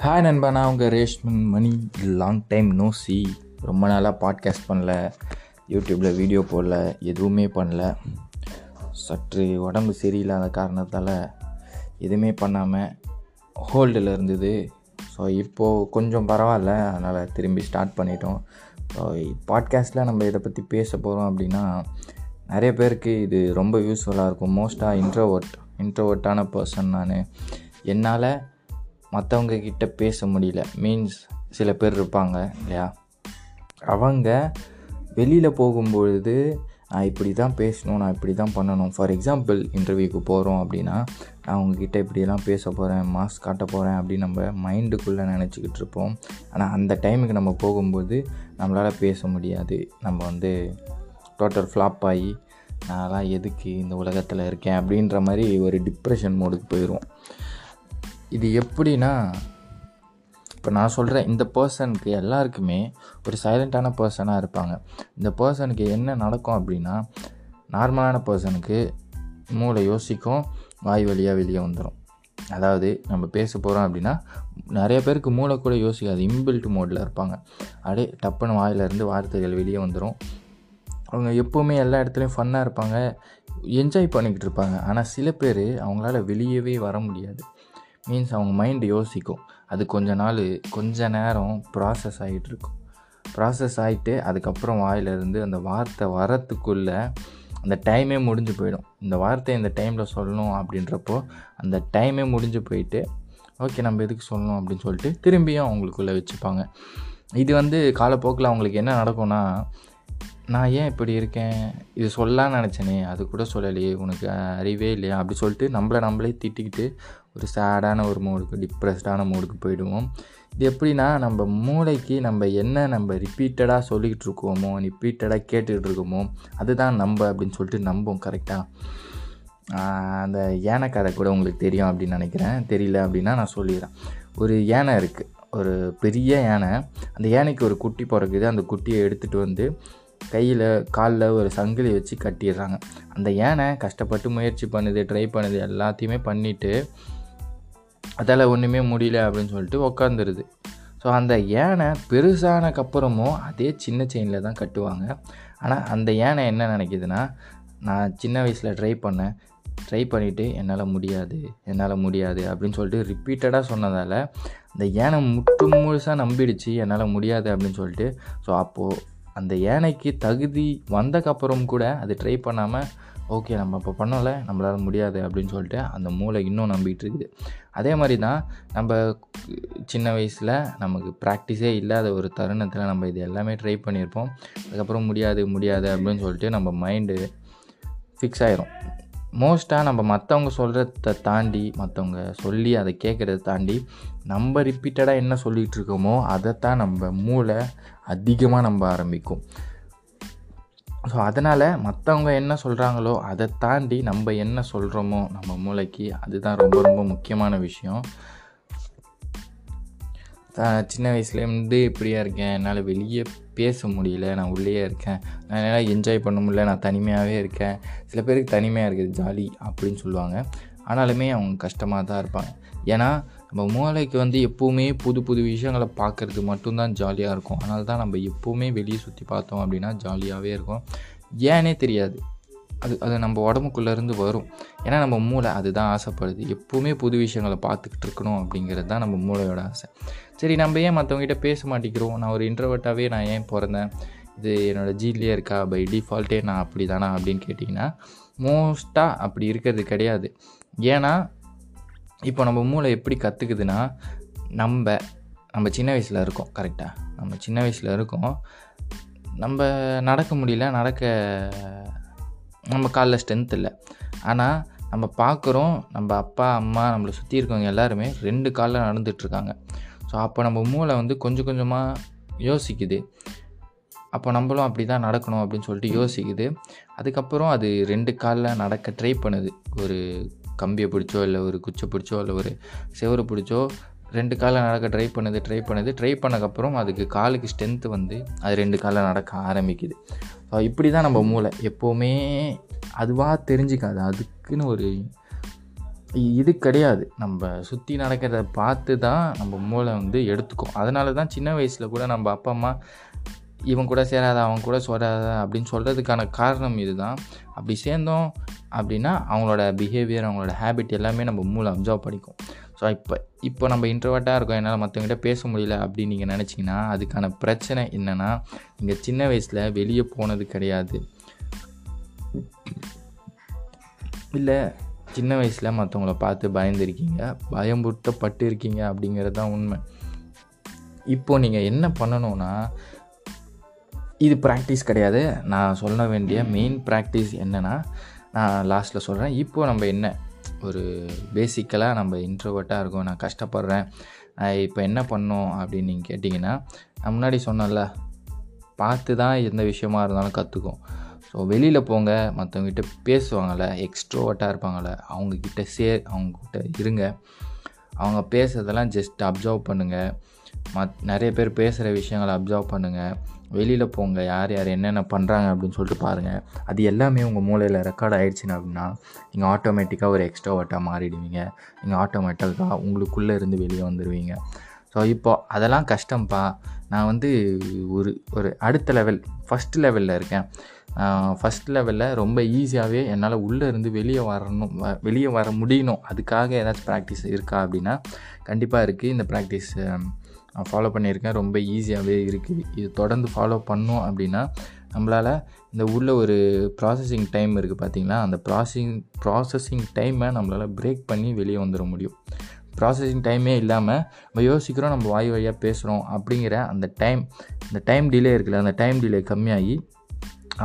Hi நண்பா. நான் உங்கள் Reshman Mani. Long time no see ரொம்ப நாளாக பாட்காஸ்ட் பண்ணல. யூடியூப்பில் வீடியோ போடல. எதுவுமே பண்ணல. சற்று உடம்பு சரியில்லாத காரணத்தால் எதுவுமே பண்ணாமல் ஹோல்டில் இருந்தது. ஸோ இப்போது கொஞ்சம் பரவாயில்ல. அதனால் திரும்பி ஸ்டார்ட் பண்ணிட்டோம். ஸோ பாட்காஸ்ட்டில் நம்ம இதை பற்றி பேச போகிறோம் அப்படின்னா நிறைய பேருக்கு இது ரொம்ப யூஸ்ஃபுல்லாக இருக்கும். மோஸ்ட்டாக இன்ட்ரோவர்ட் இன்ட்ரோவர்ட்டான பர்சன் நான். என்னால் மற்றவங்க கிட்ட பேச முடியல. மீன்ஸ் சில பேர் இருப்பாங்க இல்லையா? அவங்க வெளியில் போகும்பொழுது நான் இப்படி தான் பேசணும் நான் இப்படி தான் பண்ணணும் ஃபார் எக்ஸாம்பிள் இன்டர்வியூக்கு போகிறோம் அப்படின்னா நான் உங்ககிட்ட இப்படியெல்லாம் பேச போகிறேன் மாஸ்க் காட்ட போகிறேன் அப்படின்னு நம்ம மைண்டுக்குள்ளே நினச்சிக்கிட்டு இருப்போம். ஆனால் அந்த டைமுக்கு நம்ம போகும்போது நம்மளால் பேச முடியாது. நம்ம வந்து டோட்டல் ஃப்ளாப் ஆகி நான்லாம் எதுக்கு இந்த உலகத்தில் இருக்கேன்? அப்படின்ற மாதிரி ஒரு டிப்ரெஷன் மோடுக்கு போயிடுவோம் இது எப்படின்னா இப்போ நான் சொல்கிறேன் இந்த பர்சனுக்கு எல்லாருக்குமே ஒரு சைலண்ட்டான பர்சனாக இருப்பாங்க. இந்த பர்சனுக்கு என்ன நடக்கும் அப்படின்னா நார்மலான பர்சனுக்கு மூளை யோசிக்கும் வாய் வழியாக வெளியே வந்துடும் அதாவது நம்ம பேச போகிறோம் அப்படின்னா நிறைய பேருக்கு மூளை கூட யோசிக்காது இன்பில்ட் மோடில் இருப்பாங்க. அப்படியே டப்புன்னு வாயிலிருந்து வார்த்தைகள் வெளியே வந்துடும் அவங்க எப்போவுமே எல்லா இடத்துலையும் ஃபன்னாக இருப்பாங்க என்ஜாய் பண்ணிக்கிட்டு இருப்பாங்க. ஆனால் சில பேர் அவங்களால வெளியவே வர முடியாது. மீன்ஸ் அவங்க மைண்டு யோசிக்கும். அது கொஞ்ச நாள் கொஞ்ச நேரம் ப்ராசஸ் ஆகிட்டு இருக்கும் ப்ராசஸ் ஆகிட்டு அதுக்கப்புறம் வாயிலிருந்து அந்த வார்த்தை வரத்துக்குள்ளே அந்த டைமே முடிஞ்சு போயிடும். இந்த வார்த்தை இந்த டைமில் சொல்லணும் அப்படின்றப்போ அந்த டைமே முடிஞ்சு போயிட்டு ஓகே நம்ம எதுக்கு சொல்லணும்? அப்படின்னு சொல்லிட்டு திரும்பியும் அவங்களுக்குள்ளே வச்சுப்பாங்க. இது வந்து காலப்போக்கில் அவங்களுக்கு என்ன நடக்கும்னா நான் ஏன் இப்படி இருக்கேன்? இது சொல்லலான்னு நினச்சேனே அது கூட சொல்லலையே உனக்கு அறிவே இல்லையா? அப்படி சொல்லிட்டு நம்மளை நம்மளே திட்டிக்கிட்டு ஒரு சேடான ஒரு மூடுக்கு டிப்ரெஸ்டான மூடுக்கு போயிடுவோம். இது எப்படின்னா நம்ம மூளைக்கு நம்ம என்ன நம்ம ரிப்பீட்டடாக சொல்லிக்கிட்டு இருக்கோமோ ரிப்பீட்டடாக கேட்டுக்கிட்டு இருக்கோமோ அதுதான் நம்ம அப்படின்னு சொல்லிட்டு நம்பும் கரெக்டாக அந்த யானை கதை கூட உங்களுக்கு தெரியும் அப்படின்னு நினைக்கிறேன். தெரியல அப்படின்னா நான் சொல்லிடுறேன். ஒரு யானை இருக்குது ஒரு பெரிய யானை. அந்த யானைக்கு ஒரு குட்டி பிறக்குது. அந்த குட்டியை எடுத்துகிட்டு வந்து கையில் காலில் ஒரு சங்கிலி வச்சு கட்டிடுறாங்க. அந்த யானை கஷ்டப்பட்டு முயற்சி பண்ணுது ட்ரை பண்ணுது எல்லாத்தையுமே பண்ணிவிட்டு அதால் ஒன்றுமே முடியல அப்படின்னு சொல்லிட்டு உக்காந்துருது. ஸோ அந்த யானை பெருசானக்கப்புறமும் அதே சின்ன செயினில் தான் கட்டுவாங்க. ஆனால் அந்த யானை என்ன நினைக்கிதுன்னா நான் சின்ன வயசில் ட்ரை பண்ணேன். ட்ரை பண்ணிவிட்டு என்னால் முடியாது என்னால் முடியாது அப்படின்னு சொல்லிட்டு ரிப்பீட்டடாக சொன்னதால் அந்த யானை முட்டு முழுசாக நம்பிடுச்சு என்னால் முடியாது அப்படின்னு சொல்லிட்டு ஸோ அப்போது அந்த யானைக்கு தகுதி வந்தக்கப்புறம் கூட அது ட்ரை பண்ணாமல் ஓகே நம்ம இப்போ பண்ணலை நம்மளால் முடியாது அப்படின்னு சொல்லிட்டு அந்த மூளை இன்னும் நம்பிக்கிட்டு இருக்குது. அதே மாதிரி தான் நம்ம சின்ன வயசில் நமக்கு ப்ராக்டிஸே இல்லாத ஒரு தருணத்தில் நம்ம இது எல்லாமே ட்ரை பண்ணியிருப்போம். அதுக்கப்புறம் முடியாது முடியாது அப்படின்னு சொல்லிட்டு நம்ம மைண்டு ஃபிக்ஸ் ஆயிரும். மோஸ்ட்டாக நம்ம மற்றவங்க சொல்கிறத தாண்டி மற்றவங்க சொல்லி அதை கேட்குறத தாண்டி நம்ம ரிப்பீட்டடாக என்ன சொல்லிகிட்டு இருக்கோமோ அதைத்தான் நம்ம மூளை அதிகமாக நம்ப ஆரம்பிக்கும். ஸோ அதனால் மற்றவங்க என்ன சொல்கிறாங்களோ அதை தாண்டி நம்ம என்ன சொல்கிறோமோ நம்ம மூளைக்கு அதுதான் ரொம்ப ரொம்ப முக்கியமான விஷயம். சின்ன வயசுலேருந்து இப்படியா இருக்கேன். என்னால் வெளியே பேச முடியல. நான் உள்ளேயே இருக்கேன். நான் என்னால் என்ஜாய் பண்ண முடியல. நான் தனிமையாகவே இருக்கேன். சில பேருக்கு தனிமையாக இருக்குது. ஜாலி அப்படின்னு சொல்லுவாங்க. ஆனாலுமே அவங்க கஷ்டமாக தான் இருப்பாங்க. ஏன்னா நம்ம மூளைக்கு வந்து எப்போவுமே புது புது விஷயங்களை பார்க்குறது மட்டும்தான் ஜாலியாக இருக்கும். அதனால தான் நம்ம எப்போவுமே வெளியே சுற்றி பார்த்தோம் அப்படின்னா ஜாலியாகவே இருக்கும். ஏன்னே தெரியாது. அது அது நம்ம உடம்புக்குள்ளேருந்து வரும். ஏன்னா நம்ம மூளை அதுதான் ஆசைப்படுது. எப்போவுமே புது விஷயங்களை பார்த்துக்கிட்டு இருக்கணும் அப்படிங்கிறது தான் நம்ம மூளையோட ஆசை. சரி நம்ம ஏன் மற்றவங்ககிட்ட பேச மாட்டேங்கிறோம்? நான் ஒரு இன்ட்ரவர்ட்டாகவே நான் ஏன் பிறந்தேன்? இது என்னோடய ஜீன்லேயே இருக்கா? பை டிஃபால்ட்டே நான் அப்படி தானா அப்படின்னு கேட்டிங்கன்னா மோஸ்ட்டாக அப்படி இருக்கிறது கிடையாது. ஏன்னா இப்போ நம்ம மூளை எப்படி கற்றுக்குதுன்னா நம்ம நம்ம சின்ன வயசில் இருக்கோம். கரெக்டாக நம்ம சின்ன வயசில் இருக்கோம். நம்ம நடக்க முடியல நடக்க நம்ம காலில் ஸ்ட்ரென்த் இல்லை. ஆனால் நம்ம பார்க்குறோம் நம்ம அப்பா அம்மா நம்மளை சுற்றி இருக்கவங்க எல்லாருமே ரெண்டு காலில் நடந்துகிட்ருக்காங்க ஸோ அப்போ நம்ம மூளை வந்து கொஞ்சம் கொஞ்சமாக யோசிக்குது. அப்போ நம்மளும் அப்படி தான் நடக்கணும் அப்படின்னு சொல்லிட்டு யோசிக்குது. அதுக்கப்புறம் அது ரெண்டு காலில் நடக்க ட்ரை பண்ணுது. ஒரு கம்பியை பிடிச்சோ இல்லை ஒரு குச்சை பிடிச்சோ இல்லை ஒரு செவரு பிடிச்சோ ரெண்டு காலில் நடக்க ட்ரை பண்ணுது ட்ரை பண்ணுது. ட்ரை பண்ணக்கப்புறம் அதுக்கு காலுக்கு ஸ்ட்ரென்த்து வந்து அது ரெண்டு காலில் நடக்க ஆரம்பிக்குது. இப்படி தான் நம்ம மூளை. எப்போவுமே அதுவாக தெரிஞ்சுக்காது. அதுக்குன்னு ஒரு இது கிடையாது. நம்ம சுற்றி நடக்கிறத பார்த்து தான் நம்ம மூளை வந்து எடுத்துக்கும். அதனால தான் சின்ன வயசில் கூட நம்ம அப்பா அம்மா இவன் கூட சேராத அவன் கூட சொல்லாத அப்படின்னு சொல்கிறதுக்கான காரணம் இதுதான். அப்படி சேர்ந்தோம் அப்படின்னா அவங்களோட பிஹேவியர் அவங்களோட ஹேபிட் எல்லாமே நம்ம மூளை அப்சர்வ் பண்ணிக்கும். ஸோ இப்போ இப்போ நம்ம இன்ட்ரவர்ட்டாக இருக்கோம் என்னால் மற்றவங்ககிட்ட பேச முடியல அப்படின்னு நீங்கள் நினச்சிங்கன்னா அதுக்கான பிரச்சனை என்னென்னா நீங்கள் சின்ன வயசில் வெளியே போனது கிடையாது. இல்லை சின்ன வயசில் மற்றவங்கள பார்த்து பயந்துருக்கீங்க பயம்புட்டப்பட்டு இருக்கீங்க அப்படிங்கிறது தான் உண்மை. இப்போது நீங்கள் என்ன பண்ணணும்னா இது ப்ராக்டிஸ் கிடையாது. நான் சொல்ல வேண்டிய மெயின் ப்ராக்டிஸ் என்னென்னா நான் லாஸ்ட்டில் சொல்கிறேன் இப்போது நம்ம என்ன ஒரு பேசிக்கலாக நம்ம இன்ட்ரோவர்ட்டாக இருக்கோம் நான் கஷ்டப்படுறேன் இப்போ என்ன பண்ணோம் அப்படின்னு நீங்கள் கேட்டிங்கன்னா நான் முன்னாடி சொன்னேன்ல பார்த்து தான் எந்த விஷயமா இருந்தாலும் கற்றுக்கும் ஸோ வெளியில் போங்க மற்றவங்ககிட்ட பேசுவாங்கள்ல எக்ஸ்ட்ரோவர்ட்டாக இருப்பாங்கள்ல அவங்கக்கிட்ட சே அவங்கக்கிட்ட இருங்க. அவங்க பேசுறதெல்லாம் ஜஸ்ட் அப்சர்வ் பண்ணுங்கள் மத் நிறைய பேர் பேசுகிற விஷயங்களை அப்சர்வ் பண்ணுங்கள் வெளியில் போங்க யார் யார் என்னென்ன பண்ணுறாங்க அப்படின்னு சொல்லிட்டு பாருங்கள் அது எல்லாமே உங்கள் மூளையில் ரெக்கார்ட் ஆகிடுச்சின்னு அப்படின்னா நீங்கள் ஆட்டோமேட்டிக்காக ஒரு எக்ஸ்ட்ரோவர்ட்டாக மாறிடுவீங்க. நீங்கள் ஆட்டோமேட்டிக்காக உங்களுக்குள்ளே இருந்து வெளியே வந்துடுவீங்க ஸோ இப்போ அதெல்லாம் கஷ்டம்ப்பா நான் வந்து ஒரு ஒரு அடுத்த லெவல் ஃபஸ்ட் லெவலில் இருக்கேன். ஃபஸ்ட் லெவலில் ரொம்ப ஈஸியாகவே என்னால் உள்ளே இருந்து வெளியே வரணும் வெளியே வர முடியணும். அதுக்காக ஏதாச்சும் ப்ராக்டிஸ் இருக்கா அப்படின்னா கண்டிப்பாக இருக்குது இந்த ப்ராக்டிஸ் நான் ஃபாலோ பண்ணியிருக்கேன். ரொம்ப ஈஸியாகவே இருக்குது இது தொடர்ந்து ஃபாலோ பண்ணோம் அப்படின்னா நம்மளால் இந்த உள்ள ஒரு ப்ராசஸிங் டைம் இருக்குது பார்த்திங்களா அந்த ப்ராசஸிங் ப்ராசஸிங் டைமை நம்மளால் பிரேக் பண்ணி வெளியே வந்துட முடியும். ப்ராசஸிங் டைமே இல்லாமல் நம்ம யோசிக்கிறோம் நம்ம வாய் வழியாக பேசுகிறோம் அப்படிங்கிற அந்த டைம் இந்த டைம் டிலே இருக்குல்ல அந்த டைம் டிலே கம்மியாகி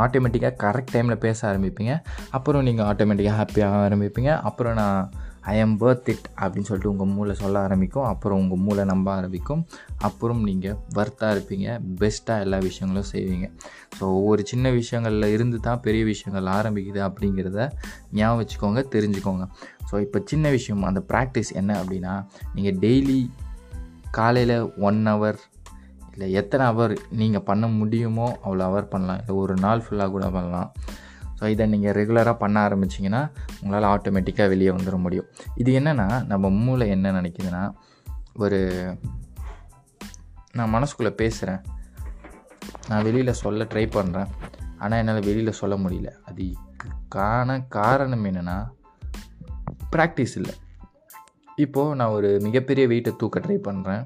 ஆட்டோமேட்டிக்காக கரெக்ட் டைமில் பேச ஆரம்பிப்பீங்க. அப்புறம் நீங்கள் ஆட்டோமேட்டிக்காக ஹாப்பியாக ஆரம்பிப்பீங்க. அப்புறம் நான் ஐ எம் பர்த் இட் அப்படின்னு சொல்லிட்டு உங்கள் மூளை சொல்ல ஆரம்பிக்கும். அப்புறம் உங்கள் மூளை நம்ப ஆரம்பிக்கும். அப்புறம் நீங்கள் வர்த்தாக இருப்பீங்க. பெஸ்ட்டாக எல்லா விஷயங்களும் செய்வீங்க. ஸோ ஒவ்வொரு சின்ன விஷயங்களில் இருந்து தான் பெரிய விஷயங்கள் ஆரம்பிக்குது அப்படிங்கிறத ஞாபகம் வச்சுக்கோங்க தெரிஞ்சுக்கோங்க. ஸோ இப்போ சின்ன விஷயம் அந்த ப்ராக்டிஸ் என்ன அப்படின்னா நீங்கள் டெய்லி காலையில் ஒன் ஹவர் இல்லை எத்தனை ஹவர் நீங்கள் பண்ண முடியுமோ அவ்வளோ ஹவர் பண்ணலாம். இல்லை ஒரு நாள் ஃபுல்லாக கூட பண்ணலாம். ஸோ இதை நீங்கள் ரெகுலராக பண்ண ஆரம்பிச்சிங்கன்னா உங்களால் ஆட்டோமேட்டிக்காக வெளியே வந்துட முடியும். இது என்னென்னா நம்ம மூளை என்ன நினைக்குதுன்னா ஒரு நான் மனசுக்குள்ளே பேசுகிறேன் நான் வெளியில் சொல்ல ட்ரை பண்ணுறேன் ஆனால் என்னால் வெளியில் சொல்ல முடியல. அது காண காரணம் என்னென்னா ப்ராக்டிஸ் இல்லை. இப்போது நான் ஒரு மிகப்பெரிய வெயிட்டை தூக்க ட்ரை பண்ணுறேன்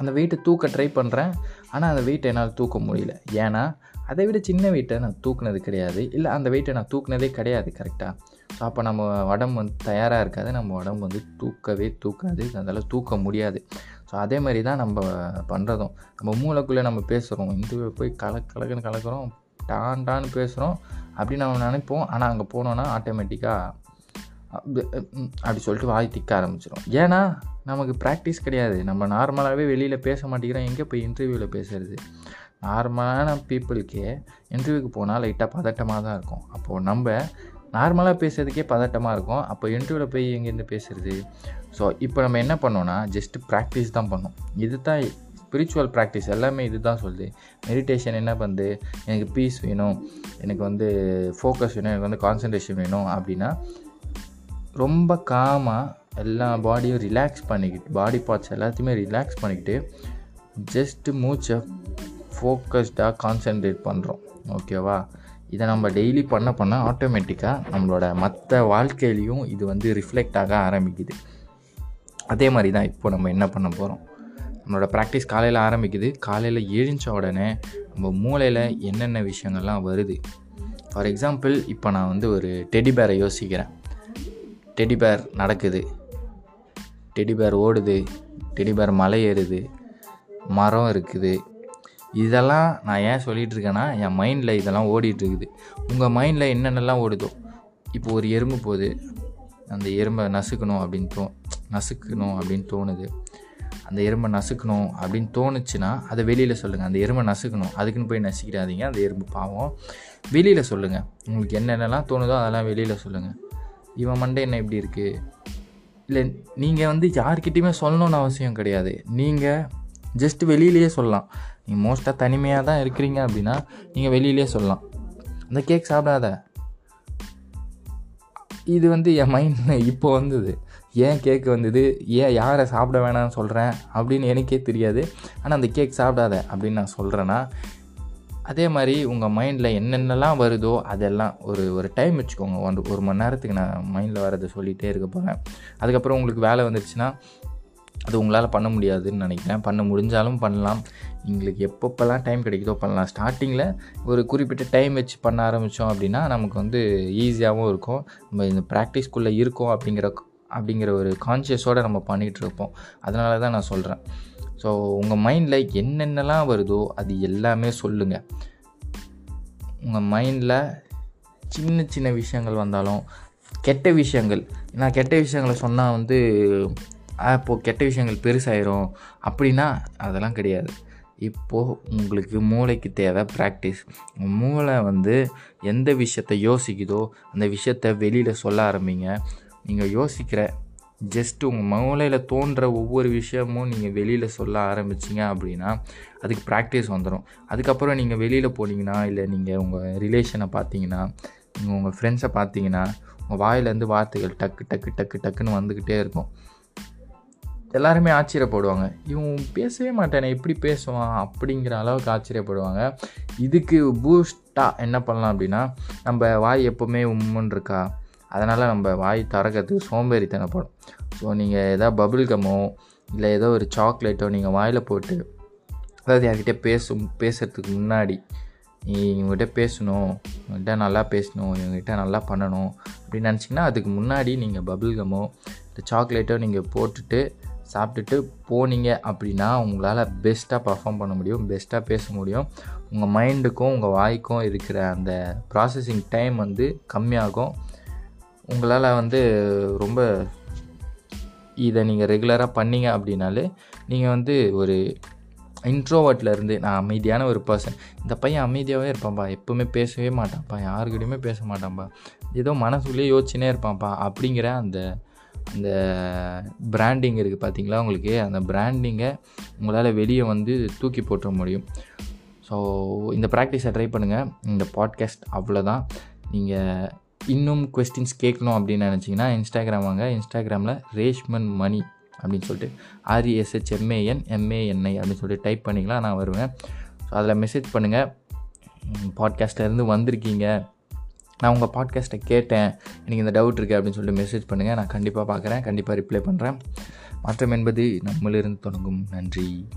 அந்த வெயிட்டை தூக்க ட்ரை பண்ணுறேன் ஆனால் அந்த வெயிட்டை என்னால் தூக்க முடியல. ஏன்னா அதை விட சின்ன வெயிட்டை நான் தூக்குனது கிடையாது. இல்லை அந்த வெயிட்டை நான் தூக்குனதே கிடையாது கரெக்டாக ஸோ அப்போ நம்ம உடம்பு வந்து தயாராக இருக்காது. நம்ம உடம்பு வந்து தூக்கவே தூக்காது. அதனால் தூக்க முடியாது. ஸோ அதே மாதிரி தான் நம்ம பண்ணுறதும் நம்ம மூளைக்குள்ளே நம்ம பேசுகிறோம் இந்த போய் கலக் கலக்குன்னு கலக்கிறோம். டான் டான்னு பேசுகிறோம் அப்படின்னு நம்ம நினைப்போம். ஆனால் அங்கே போனோன்னா ஆட்டோமேட்டிக்காக அப்படி சொல்லிட்டு வாய் திக்க ஆரம்பிச்சிடும் ஏன்னா நமக்கு ப்ராக்டிஸ் கிடையாது. நம்ம நார்மலாகவே வெளியில் பேச மாட்டேங்கிறோம். எங்கே போய் இன்டர்வியூவில் பேசுகிறது நார்மலான பீப்புளுக்கே இன்டர்வியூக்கு போனால் லைட்டாக பதட்டமாக தான் இருக்கும். அப்போது நம்ம நார்மலாக பேசுறதுக்கே பதட்டமாக இருக்கும். அப்போ இன்டர்வியூவில் போய் எங்கேருந்து பேசுகிறது ஸோ இப்போ நம்ம என்ன பண்ணோன்னா ஜஸ்ட்டு ப்ராக்டிஸ் தான் பண்ணோம். இது தான் ஸ்பிரிச்சுவல் ப்ராக்டிஸ் எல்லாமே இது தான் சொல்லுது. மெடிடேஷன் என்ன பண்ணுது எனக்கு பீஸ் வேணும். எனக்கு வந்து ஃபோக்கஸ் வேணும். எனக்கு வந்து கான்சன்ட்ரேஷன் வேணும். அப்படின்னா ரொம்ப காமாக எல்லா பாடியும் ரிலாக்ஸ் பண்ணிக்கிட்டு பாடி பார்ட்ஸ் எல்லாத்தையுமே ரிலாக்ஸ் பண்ணிக்கிட்டு ஜஸ்ட்டு மூச்சை ஃபோக்கஸ்டாக கான்சென்ட்ரேட் பண்ணுறோம் ஓகேவா இதை நம்ம டெய்லி பண்ண பண்ண ஆட்டோமேட்டிக்காக நம்மளோட மற்ற வாழ்க்கையிலையும் இது வந்து ரிஃப்ளெக்ட் ஆக ஆரம்பிக்குது. அதே மாதிரி தான் இப்போ நம்ம என்ன பண்ண போகிறோம் நம்மளோட ப்ராக்டிஸ் காலையில் ஆரம்பிக்குது. காலையில் எழுந்த உடனே நம்ம மூளையில் என்னென்ன விஷயங்கள்லாம் வருது? ஃபார் எக்ஸாம்பிள் இப்போ நான் வந்து ஒரு டெடி பேரை யோசிக்கிறேன். டெடிபேர் நடக்குது. டெடிபேர் ஓடுது. டெடிபேர் மலை ஏறுது. மரம் இருக்குது. இதெல்லாம் நான் ஏன் சொல்லிகிட்டு இருக்கேன்னா என் மைண்டில் இதெல்லாம் ஓடிட்டுருக்குது. உங்கள் மைண்டில் என்னென்னலாம் ஓடுதோ இப்போ ஒரு எறும்பு போகுது. அந்த எறும்பை நசுக்கணும் அப்படின்னு தோ நசுக்கணும் அப்படின்னு தோணுது. அந்த எறும்பை நசுக்கணும் அப்படின்னு தோணுச்சுன்னா அதை வெளியில் சொல்லுங்கள் அந்த எறும்பை நசுக்கணும். அதுக்குன்னு போய் நசுக்கிடாதீங்க அந்த எறும்பு பாவம். வெளியில் சொல்லுங்கள் உங்களுக்கு என்னென்னலாம் தோணுதோ அதெல்லாம் வெளியில் சொல்லுங்கள் இவன் மண்டை என்ன இப்படி இருக்குது இல்லை நீங்கள் வந்து யார்கிட்டையுமே சொல்லணும்னு அவசியம் கிடையாது. நீங்கள் ஜஸ்ட் வெளியிலேயே சொல்லலாம். நீங்கள் மோஸ்ட்டாக தனிமையாக தான் இருக்கிறீங்க அப்படின்னா நீங்கள் வெளியிலேயே சொல்லலாம். அந்த கேக் சாப்பிடாத. இது வந்து என் மைண்டில் இப்போ வந்தது. ஏன் கேக் வந்தது? ஏன் யாரை சாப்பிட வேணாம்னு சொல்கிறேன் அப்படின்னு எனக்கே தெரியாது. ஆனால் அந்த கேக் சாப்பிடாத அப்படின்னு நான் சொல்கிறேன்னா அதே மாதிரி உங்கள் மைண்டில் என்னென்னலாம் வருதோ அதெல்லாம் ஒரு ஒரு டைம் வச்சுக்கோங்க. ஒரு ஒரு மணி நேரத்துக்கு நான் மைண்டில் வரதை சொல்லிகிட்டே இருக்க போகிறேன் அதுக்கப்புறம் உங்களுக்கு வேலை வந்துருச்சுன்னா அது உங்களால் பண்ண முடியாதுன்னு நினைக்கிறேன். பண்ண முடிஞ்சாலும் பண்ணலாம். எங்களுக்கு எப்பப்போல்லாம் டைம் கிடைக்குதோ பண்ணலாம். ஸ்டார்டிங்கில் ஒரு குறிப்பிட்ட டைம் வச்சு பண்ண ஆரம்பித்தோம் அப்படின்னா நமக்கு வந்து ஈஸியாகவும் இருக்கும். நம்ம இந்த ப்ராக்டிஸ்க்குள்ளே இருக்கோம் அப்படிங்கிற அப்படிங்கிற ஒரு கான்ஷியஸோடு நம்ம பண்ணிகிட்டு இருப்போம். அதனால தான் நான் சொல்கிறேன் ஸோ உங்கள் மைண்டில் என்னென்னலாம் வருதோ அது எல்லாமே சொல்லுங்கள் உங்கள் மைண்டில் சின்ன சின்ன விஷயங்கள் வந்தாலும் கெட்ட விஷயங்கள். நான் கெட்ட விஷயங்களை சொன்னால் வந்து இப்போது கெட்ட விஷயங்கள் பெருசாயிரும். அப்படின்னா அதெல்லாம் கிடையாது. இப்போது உங்களுக்கு மூளைக்கு தேவை ப்ராக்டிஸ் மூளை வந்து எந்த விஷயத்தை யோசிக்குதோ அந்த விஷயத்த வெளியில் சொல்ல ஆரம்பிங்க. நீங்கள் யோசிக்கிற ஜஸ்ட் உங்கள் மூளையில் தோன்ற ஒவ்வொரு விஷயமும் நீங்கள் வெளியில் சொல்ல ஆரம்பிச்சிங்க அப்படின்னா அதுக்கு ப்ராக்டிஸ் வந்துடும் அதுக்கப்புறம் நீங்கள் வெளியில் போனீங்கன்னா இல்லை நீங்கள் உங்கள் ரிலேஷனை பார்த்தீங்கன்னா நீங்கள் உங்கள் ஃப்ரெண்ட்ஸை பார்த்தீங்கன்னா உங்கள் வாயிலேருந்து வார்த்தைகள் டக்கு டக்கு டக்கு டக்குன்னு வந்துக்கிட்டே இருக்கும். எல்லாருமே ஆச்சரியப்படுவாங்க. இவன் பேசவே மாட்டானே எப்படி பேசுவான் அப்படிங்கிற அளவுக்கு ஆச்சரியப்படுவாங்க. இதுக்கு பூஸ்ட்டாக என்ன பண்ணலாம் அப்படின்னா நம்ம வாய் எப்போவுமே உம்முன்னு இருக்கா? அதனால் நம்ம வாய் திறக்கிறதுக்கு சோம்பேறித்தனப்படும். ஸோ நீங்கள் எதாவது பபுள் கம்மோ இல்லை ஏதோ ஒரு சாக்லேட்டோ நீங்கள் வாயில் போட்டு அதாவது என்கிட்ட பேசும் பேசுகிறதுக்கு முன்னாடி நீ இவங்ககிட்ட பேசணும் இவங்ககிட்ட நல்லா பேசணும் இவங்ககிட்ட நல்லா பண்ணணும் அப்படின்னு நினச்சிங்கன்னா அதுக்கு முன்னாடி நீங்கள் பபுள் கம்மோ இல்லை சாக்லேட்டோ நீங்கள் போட்டுட்டு சாப்பிட்டுட்டு போனீங்க அப்படின்னா உங்களால் பெஸ்ட்டாக பர்ஃபார்ம் பண்ண முடியும் பெஸ்ட்டாக பேச முடியும். உங்கள் மைண்டுக்கும் உங்கள் வாய்க்கும் இருக்கிற அந்த ப்ராசஸிங் டைம் வந்து கம்மியாகும். உங்களால் வந்து ரொம்ப இதை நீங்கள் ரெகுலராக பண்ணீங்க அப்படின்னாலே நீங்கள் வந்து ஒரு இன்ட்ரோவர்ட்லேருந்து நான் அமைதியான ஒரு பர்சன் இந்த பையன் அமைதியாகவே இருப்பான்ப்பா எப்போவுமே பேசவே மாட்டான்ப்பா யாருக்கிட்டையுமே பேச மாட்டான்ப்பா ஏதோ மனசுக்குள்ளேயே யோசிச்சுனே இருப்பான்ப்பா அப்படிங்கிற அந்த அந்த பிராண்டிங் இருக்குது பார்த்தீங்களா உங்களுக்கு? அந்த பிராண்டிங்கை உங்களால் வெளியே வந்து தூக்கி போட்டுற முடியும். ஸோ இந்த ப்ராக்டிஸை ட்ரை பண்ணுங்கள் இந்த பாட்காஸ்ட் அவ்வளோதான் நீங்கள் இன்னும் கொஸ்டின்ஸ் கேட்கணும் அப்படின்னு நினச்சிங்கன்னா இன்ஸ்டாகிராம் வாங்க. இன்ஸ்டாகிராமில் ரேஷ்மன் மணி அப்படின்னு சொல்லிட்டு ஆர்இஎஸ்ஹெச் எம்ஏஎன் எம்ஏஎன்ஐ அப்படின்னு சொல்லிட்டு டைப் பண்ணிக்கலாம் நான் வருவேன். ஸோ அதில் மெசேஜ் பண்ணுங்கள் பாட்காஸ்ட்லேருந்து வந்திருக்கீங்க. நான் உங்கள் பாட்காஸ்ட்டை கேட்டேன். எனக்கு இந்த டவுட் இருக்குது அப்படின்னு சொல்லிட்டு மெசேஜ் பண்ணுங்கள் நான் கண்டிப்பாக பார்க்குறேன் கண்டிப்பாக ரிப்ளை பண்ணுறேன் மாற்றம் என்பது நம்மளிருந்து தொடங்கும். நன்றி.